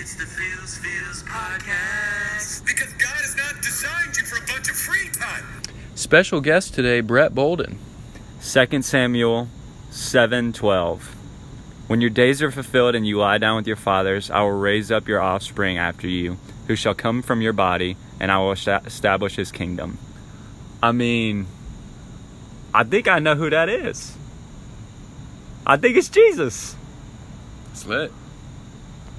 It's the Feels Feels Podcast. Because God has not designed you for a bunch of free time. Special guest today, Brett Bolden. 2 Samuel 7:12. When your days are fulfilled and you lie down with your fathers, I will raise up your offspring after you, who shall come from your body, and I will establish his kingdom. I mean, I think I know who that is. I think it's Jesus. It's lit.